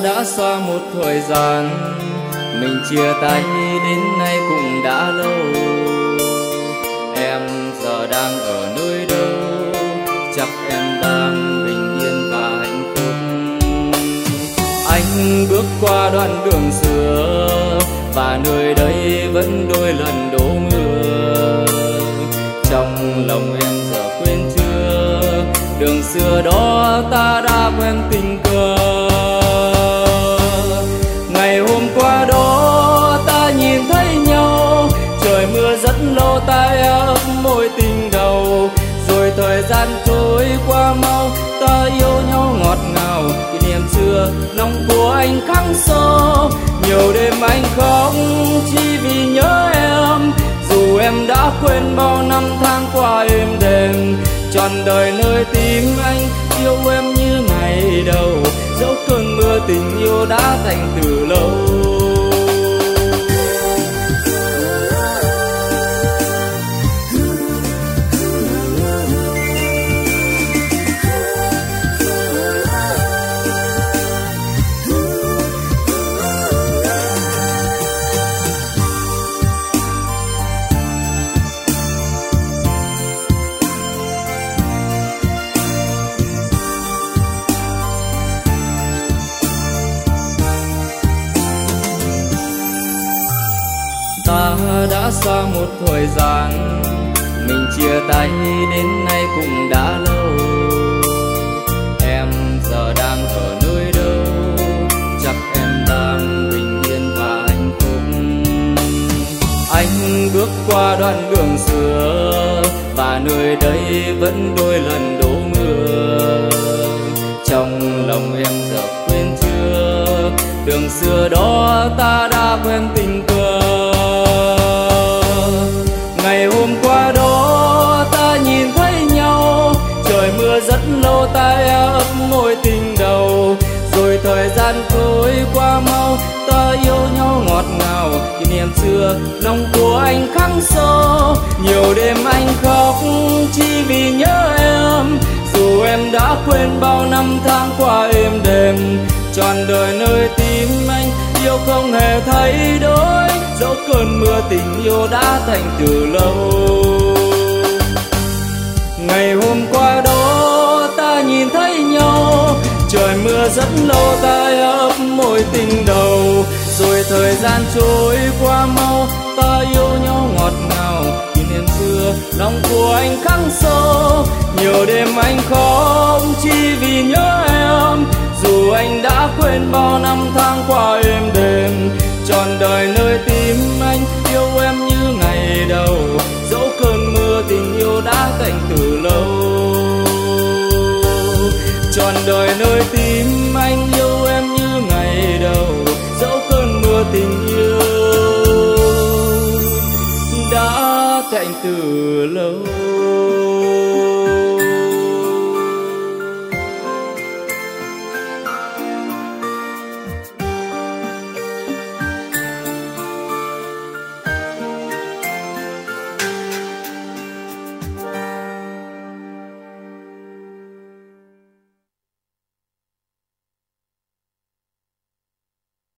đã xa một thời gian. Mình chia tay đến nay cũng đã lâu. Em giờ đang ở nơi đâu? Chắc em đang bình yên và hạnh phúc. Anh bước qua đoạn đường xưa, và nơi đây vẫn đôi lần đổ mưa. Trong lòng em giờ quên chưa? Đường xưa đó ta đã quen tình cờ. Rất lâu ta ấm môi tình đầu. Rồi thời gian trôi qua mau, ta yêu nhau ngọt ngào. Kỷ niệm xưa, lòng của anh khắc sâu. Nhiều đêm anh khóc, chỉ vì nhớ em. Dù em đã quên bao năm tháng qua êm đềm, trọn đời nơi tim anh yêu em như ngày đầu. Dẫu cơn mưa tình yêu đã thành từ lâu. Đã xa một thời gian. Mình chia tay đến nay cũng đã lâu. Em giờ đang ở nơi đâu? Chắc em đang bình yên và hạnh phúc. Anh bước qua đoạn đường xưa, và nơi đây vẫn đôi lần đổ mưa. Trong lòng em giờ quên chưa? Đường xưa đó ta đã quen tình cờ. Mưa rất lâu ta ấp môi tình đầu. Rồi thời gian trôi qua mau, ta yêu nhau ngọt ngào. Kỷ niệm xưa, lòng của anh khắc sâu. Nhiều đêm anh khóc chỉ vì nhớ em. Dù em đã quên bao năm tháng qua êm đềm, trọn đời nơi tim anh yêu không hề thay đổi. Dẫu cơn mưa tình yêu đã thành từ lâu. Ngày hôm qua đâu trời mưa rất lâu ta ấp môi tình đầu. Rồi thời gian trôi qua mau, ta yêu nhau ngọt ngào. Kỷ niệm xưa, lòng của anh khắc sâu. Nhiều đêm anh khóc chỉ vì nhớ em. Dù anh đã quên bao năm tháng qua êm đời nơi tim anh yêu em như ngày đầu, dẫu cơn mưa tình yêu đã cạnh từ lâu.